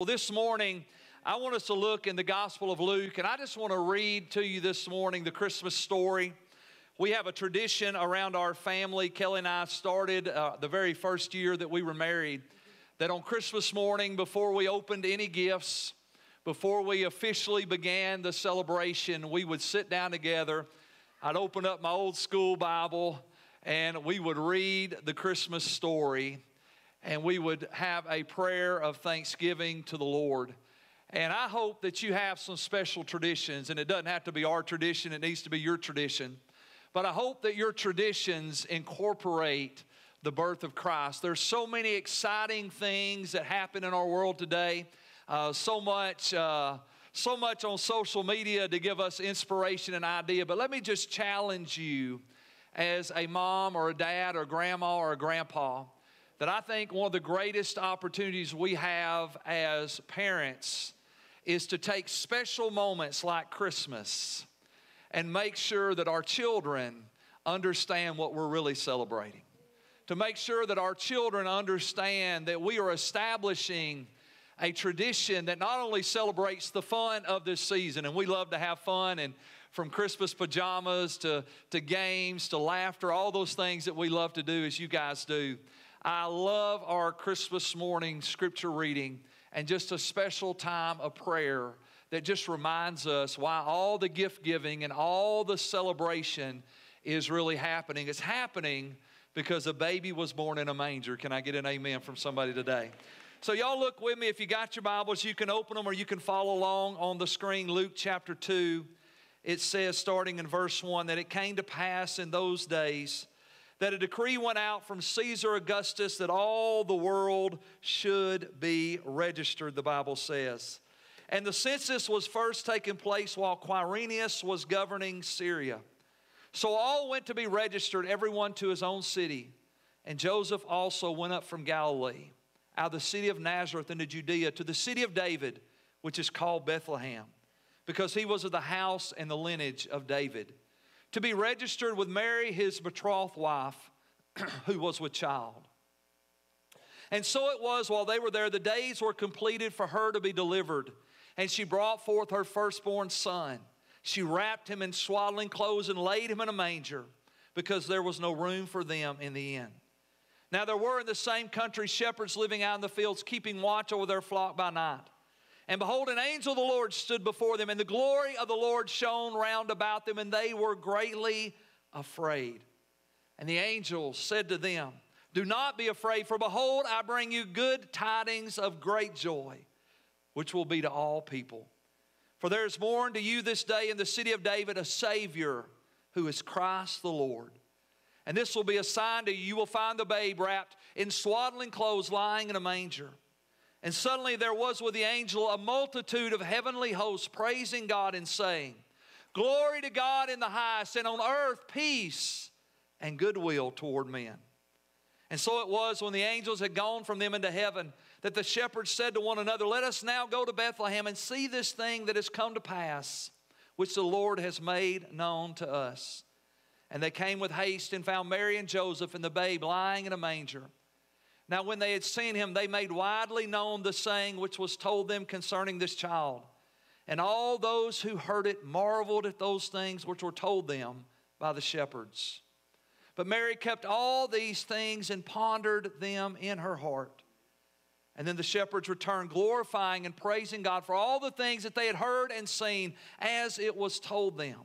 Well, this morning, I want us to look in the Gospel of Luke, and I just want to read to you this morning the Christmas story. We have a tradition around our family. Kelly and I started uh, the very first year that we were married that on Christmas morning, before we opened any gifts, before we officially began the celebration, we would sit down together. I'd open up my old school Bible and we would read the Christmas story and we would have a prayer of thanksgiving to the Lord. And I hope that you have some special traditions, and it doesn't have to be our tradition, it needs to be your tradition. But I hope that your traditions incorporate the birth of Christ. There's so many exciting things that happen in our world today, uh, so much. Uh, so much on social media to give us inspiration and idea, but let me just challenge you as a mom or a dad or grandma or a grandpa that I think one of the greatest opportunities we have as parents is to take special moments like Christmas and make sure that our children understand what we're really celebrating. To make sure that our children understand that we are establishing a tradition that not only celebrates the fun of this season, and we love to have fun, and from Christmas pajamas to, to games to laughter, all those things that we love to do as you guys do. I love our Christmas morning scripture reading and just a special time of prayer that just reminds us why all the gift giving and all the celebration is really happening. It's happening because a baby was born in a manger. Can I get an amen from somebody today? So, y'all look with me. If you got your Bibles, you can open them or you can follow along on the screen. Luke chapter 2, it says, starting in verse 1, that it came to pass in those days that a decree went out from Caesar Augustus that all the world should be registered, the Bible says. And the census was first taking place while Quirinius was governing Syria. So all went to be registered, everyone to his own city. And Joseph also went up from Galilee, out of the city of Nazareth into Judea, to the city of David, which is called Bethlehem, because he was of the house and the lineage of David to be registered with Mary, his betrothed wife, who was with child. And so it was while they were there, the days were completed for her to be delivered. And she brought forth her firstborn son. She wrapped him in swaddling clothes and laid him in a manger because there was no room for them in the inn. Now there were in the same country shepherds living out in the fields, keeping watch over their flock by night. And behold, an angel of the Lord stood before them, and the glory of the Lord shone round about them, and they were greatly afraid. And the angel said to them, Do not be afraid, for behold, I bring you good tidings of great joy, which will be to all people. For there is born to you this day in the city of David a Savior who is Christ the Lord. And this will be a sign to you. You will find the babe wrapped in swaddling clothes lying in a manger. And suddenly there was with the angel a multitude of heavenly hosts praising God and saying, Glory to God in the highest, and on earth peace and goodwill toward men. And so it was when the angels had gone from them into heaven that the shepherds said to one another, Let us now go to Bethlehem and see this thing that has come to pass, which the Lord has made known to us. And they came with haste and found Mary and Joseph and the babe lying in a manger. Now, when they had seen him, they made widely known the saying which was told them concerning this child. And all those who heard it marveled at those things which were told them by the shepherds. But Mary kept all these things and pondered them in her heart. And then the shepherds returned, glorifying and praising God for all the things that they had heard and seen as it was told them.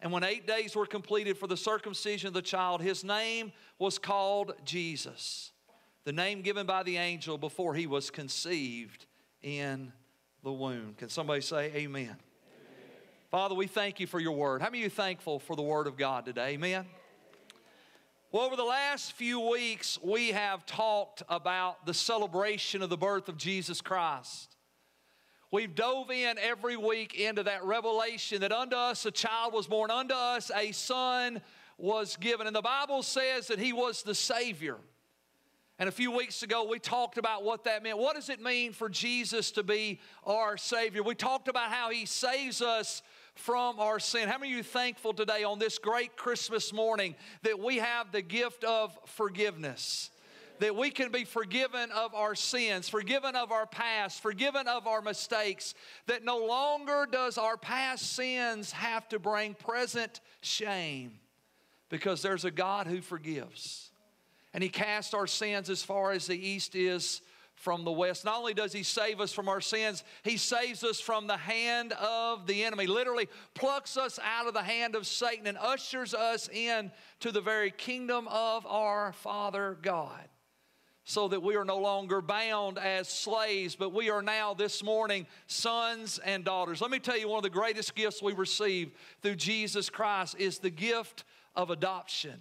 And when eight days were completed for the circumcision of the child, his name was called Jesus the name given by the angel before he was conceived in the womb. Can somebody say amen? amen? Father, we thank you for your word. How many of you thankful for the word of God today? Amen. Well, over the last few weeks, we have talked about the celebration of the birth of Jesus Christ. We've dove in every week into that revelation that unto us a child was born, unto us a son was given. And the Bible says that he was the Savior. And a few weeks ago, we talked about what that meant. What does it mean for Jesus to be our Savior? We talked about how He saves us from our sin. How many of you thankful today on this great Christmas morning that we have the gift of forgiveness? that we can be forgiven of our sins, forgiven of our past, forgiven of our mistakes, that no longer does our past sins have to bring present shame because there's a God who forgives. And He cast our sins as far as the east is from the west. Not only does He save us from our sins, He saves us from the hand of the enemy. Literally plucks us out of the hand of Satan and ushers us in to the very kingdom of our Father God. So that we are no longer bound as slaves, but we are now this morning sons and daughters. Let me tell you, one of the greatest gifts we receive through Jesus Christ is the gift of adoption.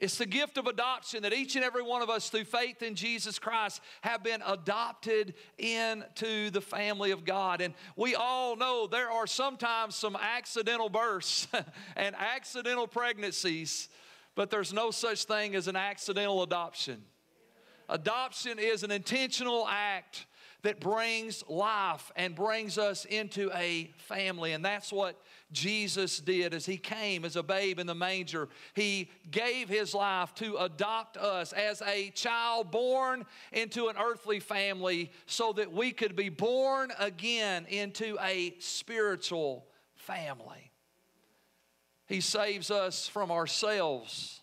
It's the gift of adoption that each and every one of us, through faith in Jesus Christ, have been adopted into the family of God. And we all know there are sometimes some accidental births and accidental pregnancies, but there's no such thing as an accidental adoption. Adoption is an intentional act that brings life and brings us into a family. And that's what Jesus did as he came as a babe in the manger. He gave his life to adopt us as a child born into an earthly family so that we could be born again into a spiritual family. He saves us from ourselves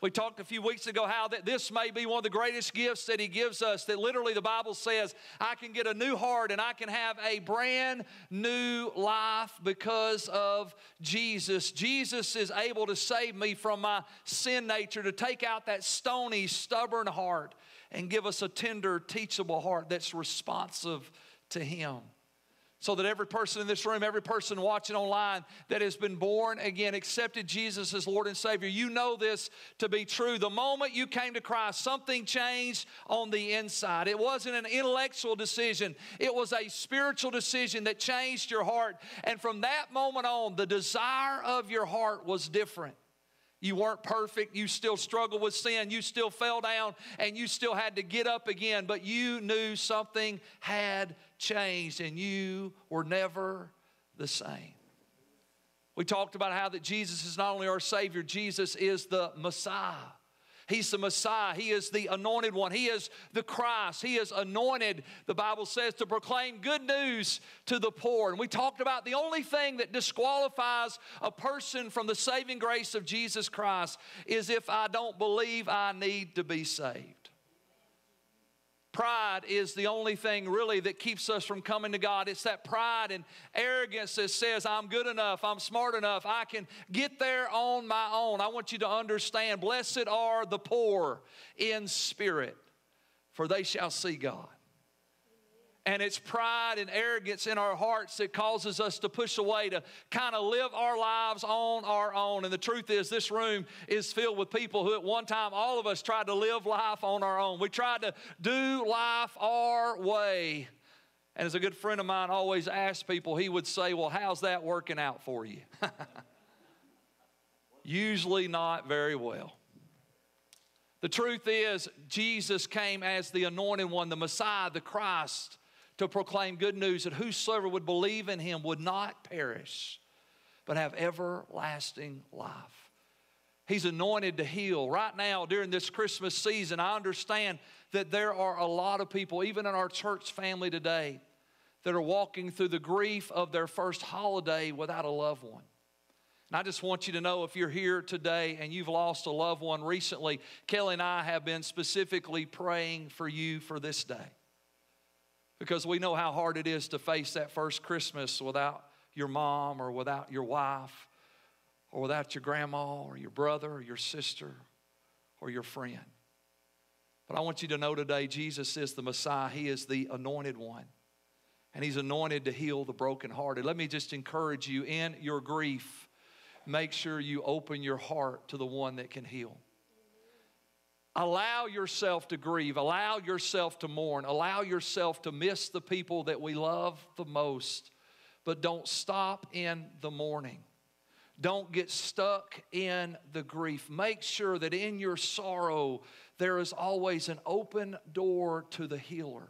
we talked a few weeks ago how that this may be one of the greatest gifts that He gives us. That literally the Bible says, I can get a new heart and I can have a brand new life because of Jesus. Jesus is able to save me from my sin nature, to take out that stony, stubborn heart and give us a tender, teachable heart that's responsive to Him so that every person in this room, every person watching online that has been born again, accepted Jesus as Lord and Savior, you know this to be true. The moment you came to Christ, something changed on the inside. It wasn't an intellectual decision, it was a spiritual decision that changed your heart. And from that moment on, the desire of your heart was different. You weren't perfect. You still struggled with sin. You still fell down and you still had to get up again. But you knew something had changed and you were never the same. We talked about how that Jesus is not only our Savior, Jesus is the Messiah. He's the Messiah. He is the anointed one. He is the Christ. He is anointed, the Bible says, to proclaim good news to the poor. And we talked about the only thing that disqualifies a person from the saving grace of Jesus Christ is if I don't believe I need to be saved. Pride is the only thing really that keeps us from coming to God. It's that pride and arrogance that says, I'm good enough, I'm smart enough, I can get there on my own. I want you to understand blessed are the poor in spirit, for they shall see God. And it's pride and arrogance in our hearts that causes us to push away, to kind of live our lives on our own. And the truth is, this room is filled with people who, at one time, all of us tried to live life on our own. We tried to do life our way. And as a good friend of mine always asked people, he would say, Well, how's that working out for you? Usually not very well. The truth is, Jesus came as the anointed one, the Messiah, the Christ to proclaim good news that whosoever would believe in him would not perish, but have everlasting life. He's anointed to heal. Right now, during this Christmas season, I understand that there are a lot of people, even in our church family today, that are walking through the grief of their first holiday without a loved one. And I just want you to know if you're here today and you've lost a loved one recently, Kelly and I have been specifically praying for you for this day because we know how hard it is to face that first Christmas without your mom or without your wife or without your grandma or your brother or your sister or your friend. But I want you to know today Jesus is the Messiah, He is the anointed one. And He's anointed to heal the brokenhearted. Let me just encourage you in your grief, make sure you open your heart to the one that can heal. Allow yourself to grieve. Allow yourself to mourn. Allow yourself to miss the people that we love the most. But don't stop in the mourning. Don't get stuck in the grief. Make sure that in your sorrow, there is always an open door to the healer.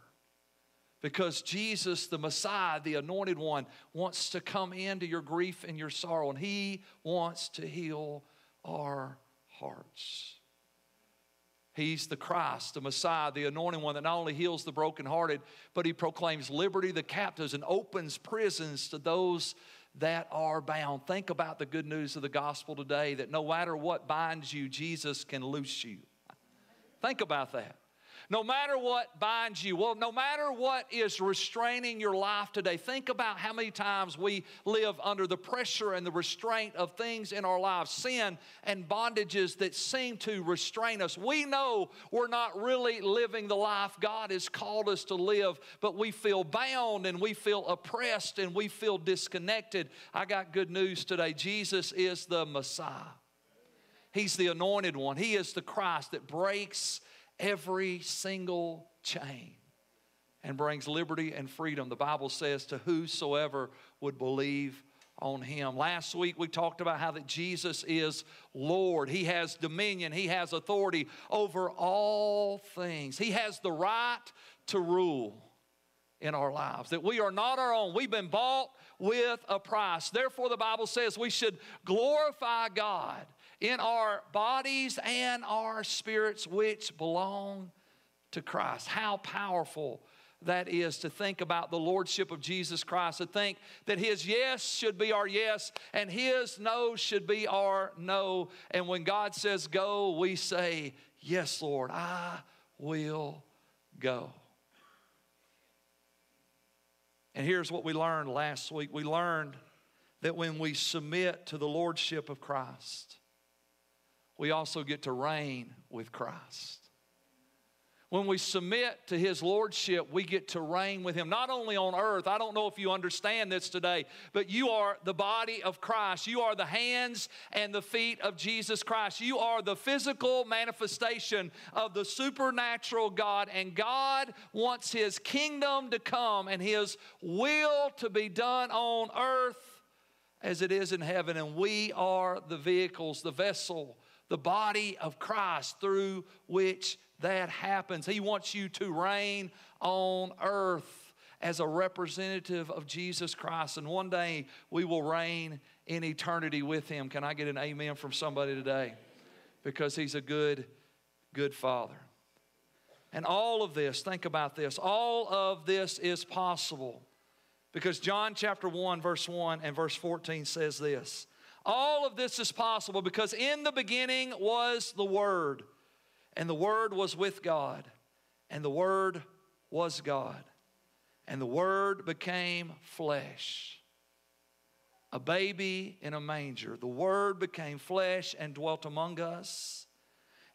Because Jesus, the Messiah, the anointed one, wants to come into your grief and your sorrow, and He wants to heal our hearts. He's the Christ, the Messiah, the anointed one that not only heals the brokenhearted, but he proclaims liberty to the captives and opens prisons to those that are bound. Think about the good news of the gospel today that no matter what binds you, Jesus can loose you. Think about that. No matter what binds you, well, no matter what is restraining your life today, think about how many times we live under the pressure and the restraint of things in our lives, sin and bondages that seem to restrain us. We know we're not really living the life God has called us to live, but we feel bound and we feel oppressed and we feel disconnected. I got good news today Jesus is the Messiah. He's the anointed one. He is the Christ that breaks every single chain and brings liberty and freedom. The Bible says to whosoever would believe on him. Last week we talked about how that Jesus is Lord. He has dominion, he has authority over all things. He has the right to rule in our lives. That we are not our own. We've been bought with a price. Therefore the Bible says we should glorify God in our bodies and our spirits, which belong to Christ. How powerful that is to think about the lordship of Jesus Christ, to think that his yes should be our yes and his no should be our no. And when God says go, we say, Yes, Lord, I will go. And here's what we learned last week we learned that when we submit to the lordship of Christ, we also get to reign with Christ. When we submit to His Lordship, we get to reign with Him, not only on earth. I don't know if you understand this today, but you are the body of Christ. You are the hands and the feet of Jesus Christ. You are the physical manifestation of the supernatural God, and God wants His kingdom to come and His will to be done on earth as it is in heaven. And we are the vehicles, the vessel the body of Christ through which that happens. He wants you to reign on earth as a representative of Jesus Christ. And one day we will reign in eternity with Him. Can I get an amen from somebody today? Because He's a good, good Father. And all of this, think about this, all of this is possible because John chapter 1, verse 1 and verse 14 says this all of this is possible because in the beginning was the Word, and the Word was with God, and the Word was God, and the Word became flesh. A baby in a manger. The Word became flesh and dwelt among us,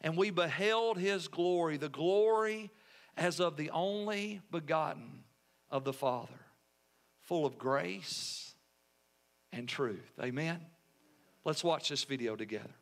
and we beheld His glory, the glory as of the only begotten of the Father, full of grace and truth. Amen. Let's watch this video together.